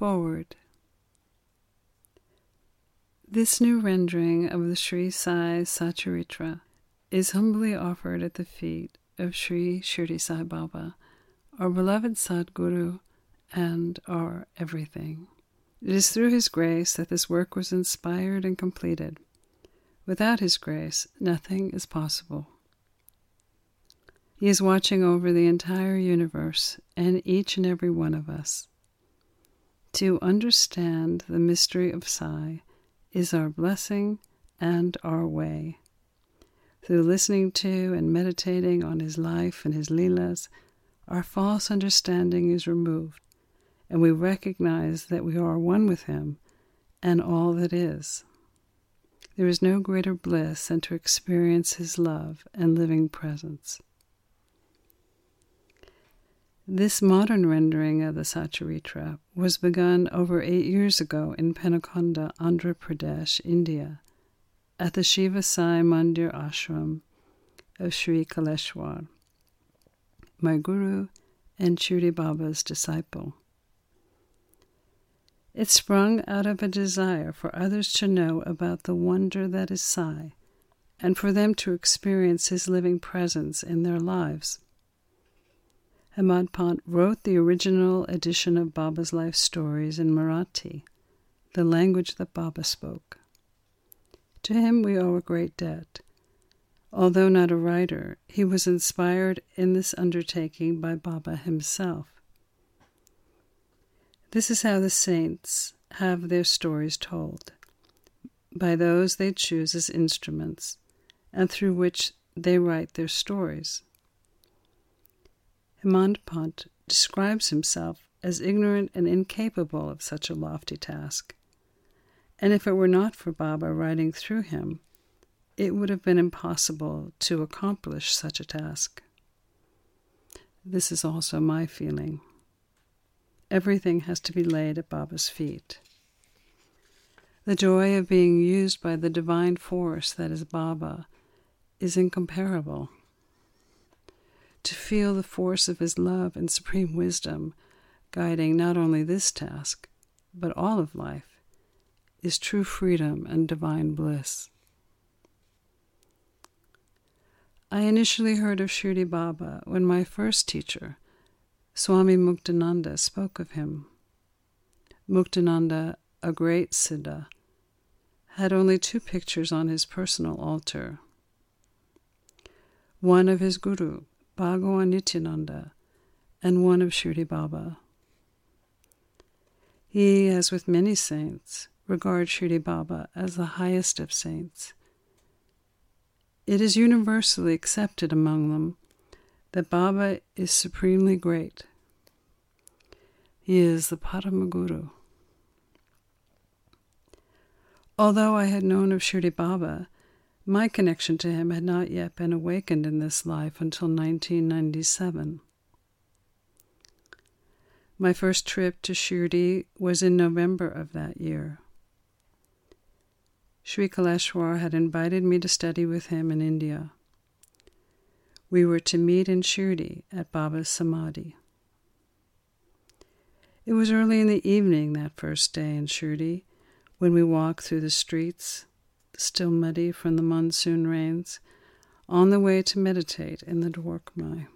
Forward. This new rendering of the Sri Sai Satcharitra is humbly offered at the feet of Sri Shirdi Sai Baba, our beloved Sadguru and our everything. It is through his grace that this work was inspired and completed. Without his grace, nothing is possible. He is watching over the entire universe and each and every one of us. To understand the mystery of Sai is our blessing and our way. Through listening to and meditating on his life and his Leelas, our false understanding is removed, and we recognize that we are one with him and all that is. There is no greater bliss than to experience his love and living presence. This modern rendering of the Satcharitra was begun over eight years ago in Penukonda, Andhra Pradesh, India, at the Shiva Sai Mandir Ashram of Sri Kaleshwar, my guru and Shirdi Baba's disciple. It sprung out of a desire for others to know about the wonder that is Sai and for them to experience his living presence in their lives. Hemadpant wrote the original edition of Baba's life stories in Marathi, the language that Baba spoke. To him we owe a great debt. Although not a writer, he was inspired in this undertaking by Baba himself. This is how the saints have their stories told by those they choose as instruments, and through which they write their stories. Hemad describes himself as ignorant and incapable of such a lofty task. And if it were not for Baba riding through him, it would have been impossible to accomplish such a task. This is also my feeling. Everything has to be laid at Baba's feet. The joy of being used by the divine force that is Baba is incomparable to feel the force of His love and supreme wisdom guiding not only this task, but all of life, is true freedom and divine bliss. I initially heard of Shirdi Baba when my first teacher, Swami Muktananda, spoke of him. Muktananda, a great Siddha, had only two pictures on his personal altar one of his guru, Bhagawan Nityananda, and one of Shirdi Baba. He, as with many saints, regards Shirdi Baba as the highest of saints. It is universally accepted among them that Baba is supremely great. He is the Paramaguru. Although I had known of Shirdi Baba, my connection to him had not yet been awakened in this life until 1997. My first trip to Shirdi was in November of that year. Sri Kaleshwar had invited me to study with him in India. We were to meet in Shirdi at Baba's Samadhi. It was early in the evening that first day in Shirdi when we walked through the streets still muddy from the monsoon rains, on the way to meditate in the Dwarkamai.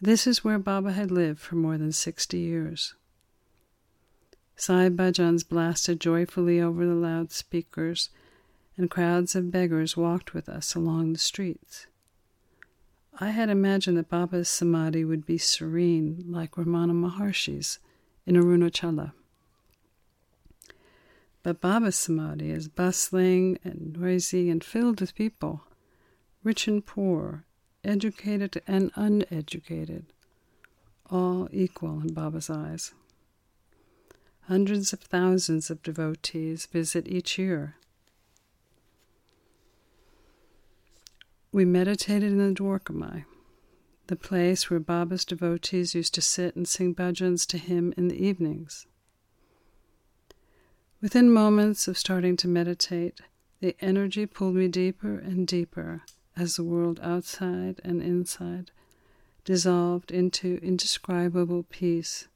This is where Baba had lived for more than sixty years. Sai bhajans blasted joyfully over the loudspeakers, and crowds of beggars walked with us along the streets. I had imagined that Baba's samadhi would be serene like Ramana Maharshi's in Arunachala. But Baba's Samadhi is bustling and noisy and filled with people, rich and poor, educated and uneducated, all equal in Baba's eyes. Hundreds of thousands of devotees visit each year. We meditated in the Dwarkamai, the place where Baba's devotees used to sit and sing bhajans to him in the evenings. Within moments of starting to meditate, the energy pulled me deeper and deeper as the world outside and inside dissolved into indescribable peace,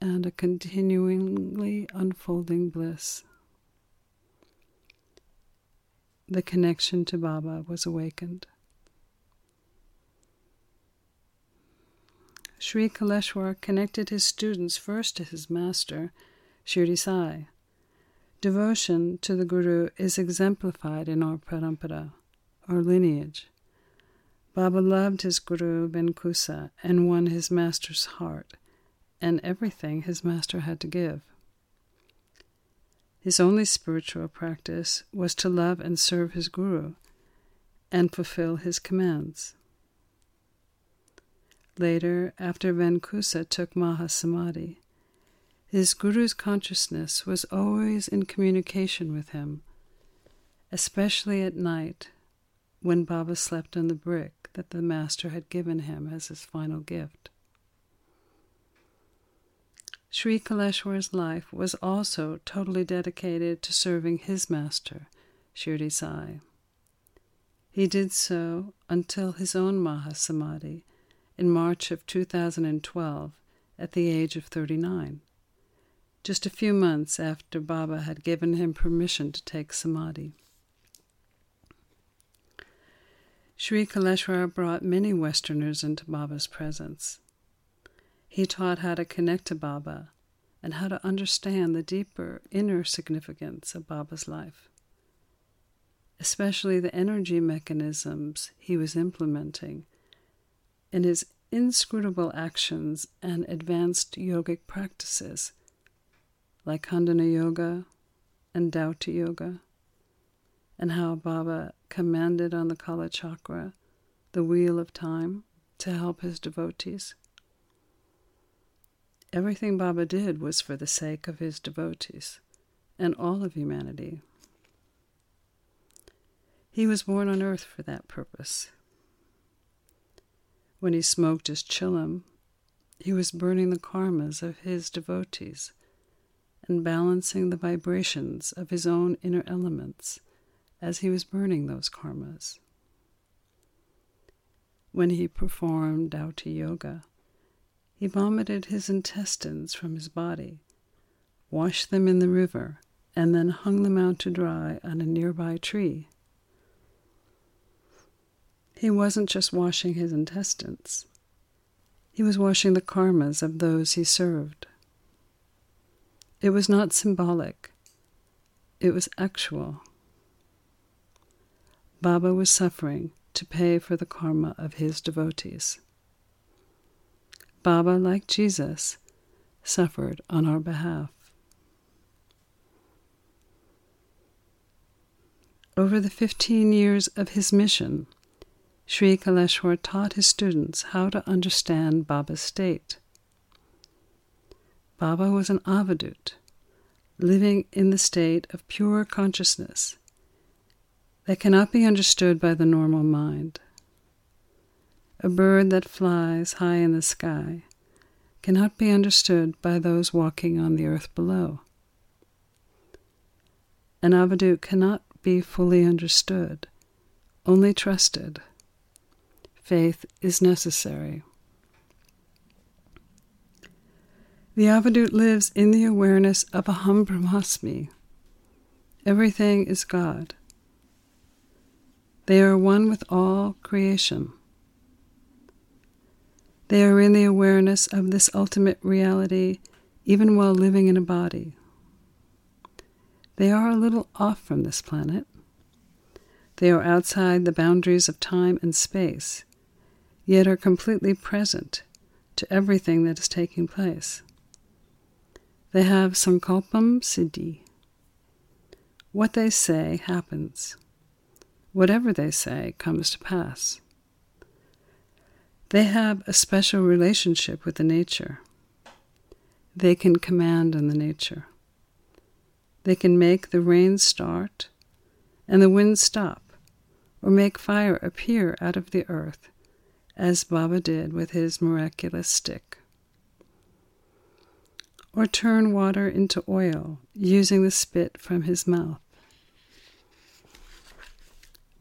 and a continually unfolding bliss. The connection to Baba was awakened. Sri Kaleshwar connected his students first to his master, Shirdi Sai. Devotion to the Guru is exemplified in our parampara, our lineage. Baba loved his Guru Venkusa and won his master's heart and everything his master had to give. His only spiritual practice was to love and serve his Guru and fulfill his commands. Later, after Venkusa took Mahasamadhi, his Guru's consciousness was always in communication with him, especially at night when Baba slept on the brick that the Master had given him as his final gift. Sri Kaleshwar's life was also totally dedicated to serving his master, Shirdi Sai. He did so until his own Mahasamadhi in March of 2012 at the age of 39, just a few months after Baba had given him permission to take Samadhi. Sri Kaleshwar brought many Westerners into Baba's presence. He taught how to connect to Baba and how to understand the deeper inner significance of Baba's life, especially the energy mechanisms he was implementing in his inscrutable actions and advanced yogic practices like Kundalini Yoga and Dhauta Yoga, and how Baba commanded on the Kala Chakra, the wheel of time, to help his devotees. Everything Baba did was for the sake of his devotees and all of humanity. He was born on earth for that purpose. When he smoked his chillum, he was burning the karmas of his devotees and balancing the vibrations of his own inner elements as he was burning those karmas. When he performed Dhauta Yoga, he vomited his intestines from his body, washed them in the river, and then hung them out to dry on a nearby tree. He wasn't just washing his intestines, he was washing the karmas of those he served. It was not symbolic, it was actual. Baba was suffering to pay for the karma of his devotees. Baba, like Jesus, suffered on our behalf. Over the 15 years of his mission, Sri Kaleshwar taught his students how to understand Baba's state. Baba was an avadut, living in the state of pure consciousness that cannot be understood by the normal mind. A bird that flies high in the sky cannot be understood by those walking on the earth below. An avadut cannot be fully understood, only trusted. Faith is necessary. The avadut lives in the awareness of Aham Brahmasmi. Everything is God. They are one with all creation. They are in the awareness of this ultimate reality even while living in a body. They are a little off from this planet. They are outside the boundaries of time and space, yet are completely present to everything that is taking place. They have sankalpam siddhi. What they say happens. Whatever they say comes to pass. They have a special relationship with the nature. They can command on the nature. They can make the rain start and the wind stop, or make fire appear out of the earth, as Baba did with his miraculous stick. Or turn water into oil using the spit from his mouth.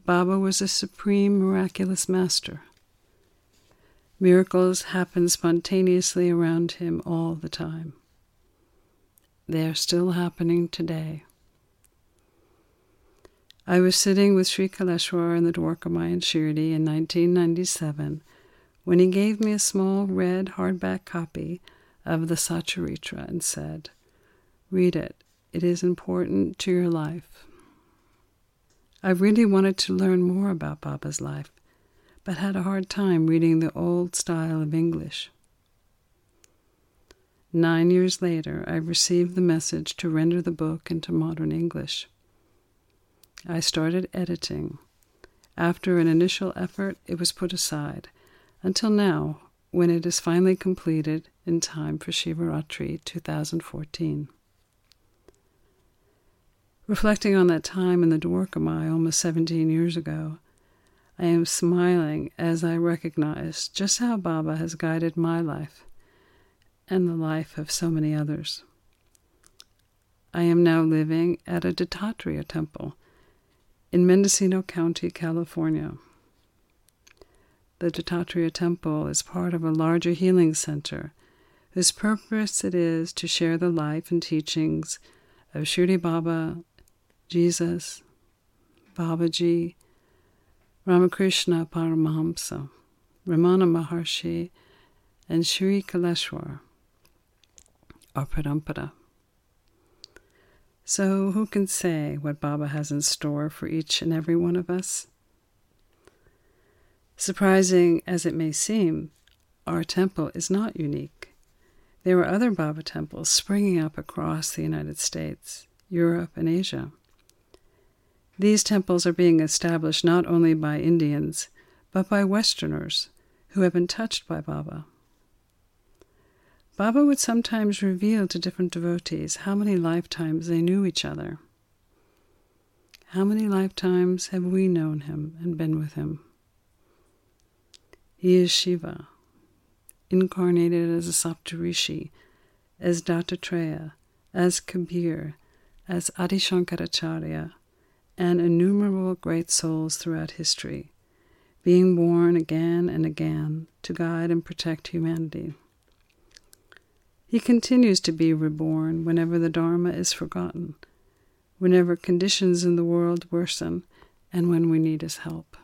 Baba was a supreme miraculous master. Miracles happen spontaneously around him all the time. They are still happening today. I was sitting with Sri Kaleshwar in the Dwarkamai in Shirdi in 1997 when he gave me a small red hardback copy of the Satcharitra and said, Read it. It is important to your life. I really wanted to learn more about Baba's life, but had a hard time reading the old style of English. Nine years later, I received the message to render the book into modern English. I started editing. After an initial effort, it was put aside, until now, when it is finally completed in time for Shivaratri 2014. Reflecting on that time in the Dwarkamai almost 17 years ago, I am smiling as I recognize just how Baba has guided my life and the life of so many others. I am now living at a Dattatreya temple in Mendocino County, California. The Dattatreya Temple is part of a larger healing center whose purpose it is to share the life and teachings of Shirdi Baba, Jesus, Babaji, Ramakrishna Paramahamsa, Ramana Maharshi, and Sri Kaleshwar or Parampara. So, who can say what Baba has in store for each and every one of us? Surprising as it may seem, our temple is not unique. There are other Baba temples springing up across the United States, Europe, and Asia. These temples are being established not only by Indians, but by Westerners who have been touched by Baba. Baba would sometimes reveal to different devotees how many lifetimes they knew each other. How many lifetimes have we known him and been with him? He is Shiva, incarnated as a Saptarishi, as Dattatreya, as Kabir, as Adi Shankaracharya, and innumerable great souls throughout history, being born again and again to guide and protect humanity. He continues to be reborn whenever the Dharma is forgotten, whenever conditions in the world worsen, and when we need his help.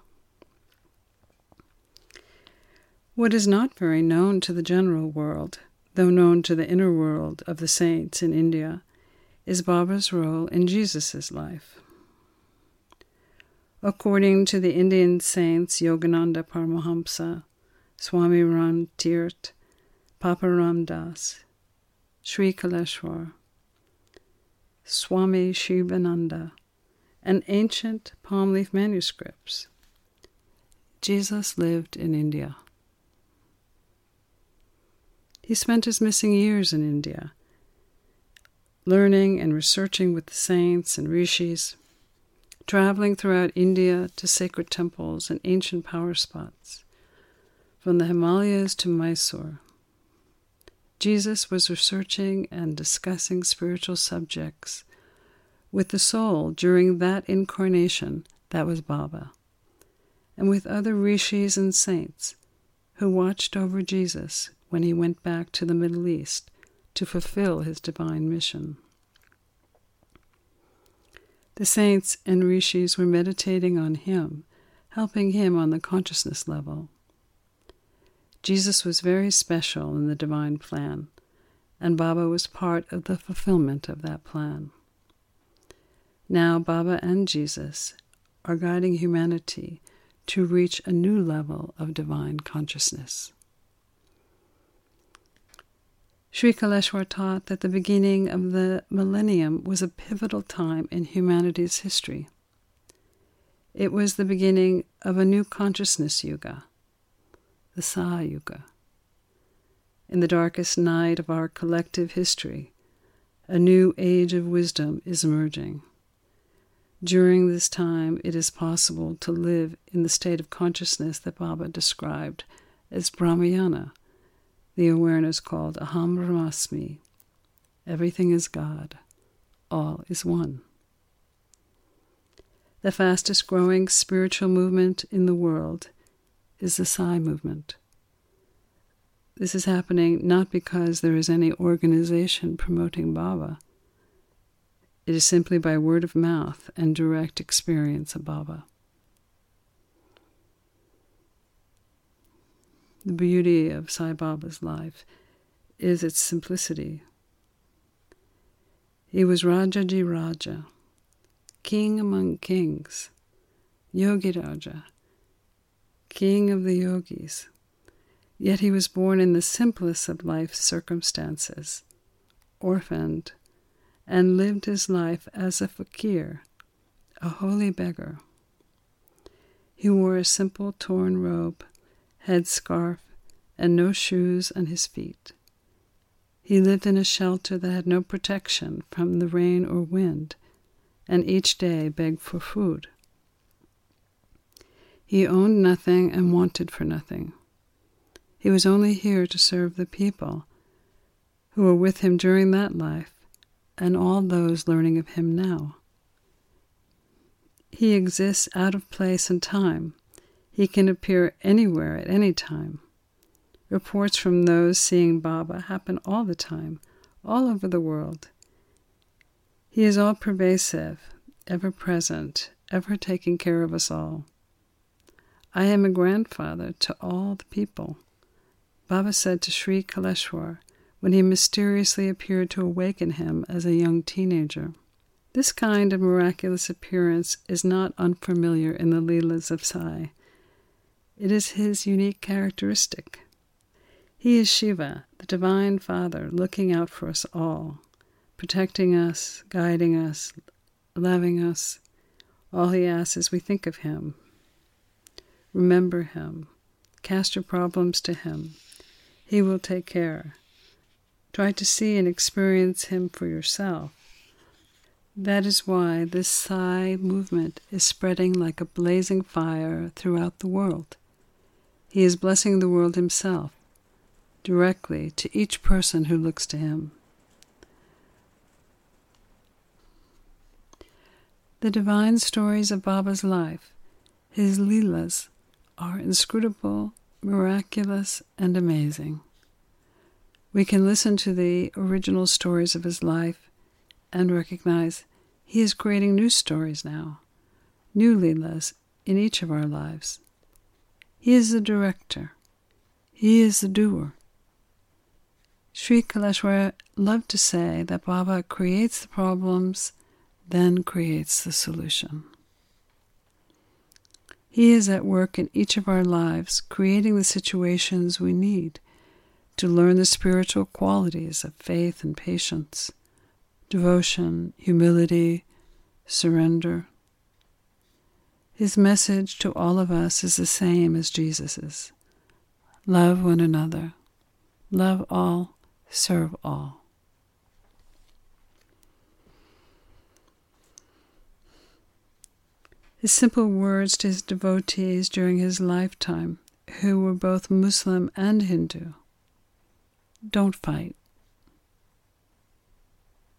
What is not very known to the general world, though known to the inner world of the saints in India, is Baba's role in Jesus' life. According to the Indian saints Yogananda Paramahamsa, Swami Ram Tirth, Papa Ram Das, Sri Kaleshwar, Swami Shivananda, and ancient palm leaf manuscripts. Jesus lived in India. He spent his missing years in India, learning and researching with the saints and rishis, traveling throughout India to sacred temples and ancient power spots, from the Himalayas to Mysore. Jesus was researching and discussing spiritual subjects with the soul during that incarnation that was Baba, and with other rishis and saints who watched over Jesus when he went back to the Middle East to fulfill his divine mission. The saints and rishis were meditating on him, helping him on the consciousness level. Jesus was very special in the divine plan, and Baba was part of the fulfillment of that plan. Now, Baba and Jesus are guiding humanity to reach a new level of divine consciousness. Sri Kaleshwar taught that the beginning of the millennium was a pivotal time in humanity's history. It was the beginning of a new consciousness yuga the Sa Yuga. In the darkest night of our collective history, a new age of wisdom is emerging. During this time, it is possible to live in the state of consciousness that Baba described as Brahmayana, the awareness called Aham Brahmasmi. Everything is God, all is one. The fastest growing spiritual movement in the world is the Sai movement. This is happening not because there is any organization promoting Baba, It is simply by word of mouth and direct experience of Baba. The beauty of Sai Baba's life is its simplicity. He was Rajadhi Raja, king among kings, Yogi Raja, king of the yogis. Yet he was born in the simplest of life circumstances, orphaned, and lived his life as a fakir, a holy beggar. He wore a simple torn robe headscarf, and no shoes on his feet. He lived in a shelter that had no protection from the rain or wind, and each day begged for food. He owned nothing and wanted for nothing. He was only here to serve the people who were with him during that life and all those learning of him now. He exists out of place and time he can appear anywhere at any time. Reports from those seeing Baba happen all the time, all over the world. He is all pervasive, ever present, ever taking care of us all. I am a grandfather to all the people. Baba said to Sri Kaleshwar when he mysteriously appeared to awaken him as a young teenager. This kind of miraculous appearance is not unfamiliar in the Leelas of Sai it is his unique characteristic. He is Shiva, the Divine Father, looking out for us all, protecting us, guiding us, loving us. All he asks is we think of him, remember him, cast your problems to him. He will take care. Try to see and experience him for yourself. That is why this Sai movement is spreading like a blazing fire throughout the world. He is blessing the world himself, directly to each person who looks to him. The divine stories of Baba's life, his Leelas, are inscrutable, miraculous, and amazing. We can listen to the original stories of his life and recognize he is creating new stories now, new Leelas in each of our lives. He is the director. He is the doer. Sri Kaleshwar loved to say that Baba creates the problems, then creates the solution. He is at work in each of our lives, creating the situations we need to learn the spiritual qualities of faith and patience, devotion, humility, surrender, his message to all of us is the same as Jesus's love one another, love all, serve all. His simple words to his devotees during his lifetime, who were both Muslim and Hindu don't fight.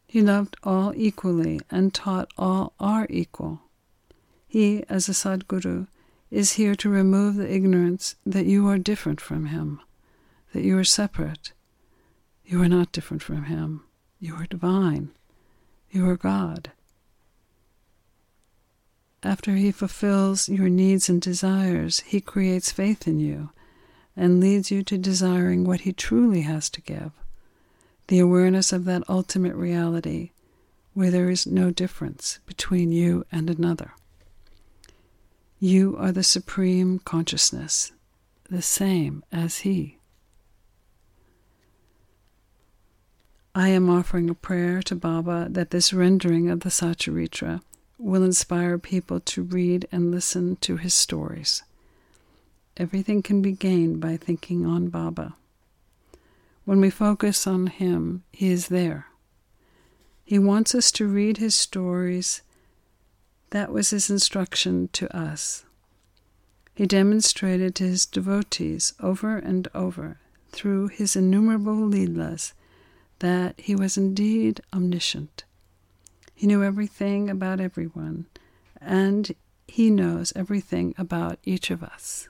He loved all equally and taught all are equal. He, as a Sadguru, is here to remove the ignorance that you are different from him, that you are separate. You are not different from him. You are divine. You are God. After he fulfills your needs and desires, he creates faith in you and leads you to desiring what he truly has to give the awareness of that ultimate reality where there is no difference between you and another. You are the supreme consciousness, the same as He. I am offering a prayer to Baba that this rendering of the Satcharitra will inspire people to read and listen to his stories. Everything can be gained by thinking on Baba. When we focus on him, he is there. He wants us to read his stories that was his instruction to us. He demonstrated to his devotees over and over through his innumerable Leelas that he was indeed omniscient. He knew everything about everyone, and he knows everything about each of us.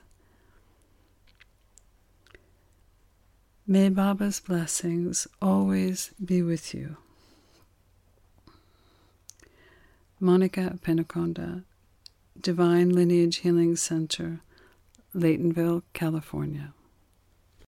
May Baba's blessings always be with you. Monika Penukonda, Divine Lineage Healing Center, Laytonville, California.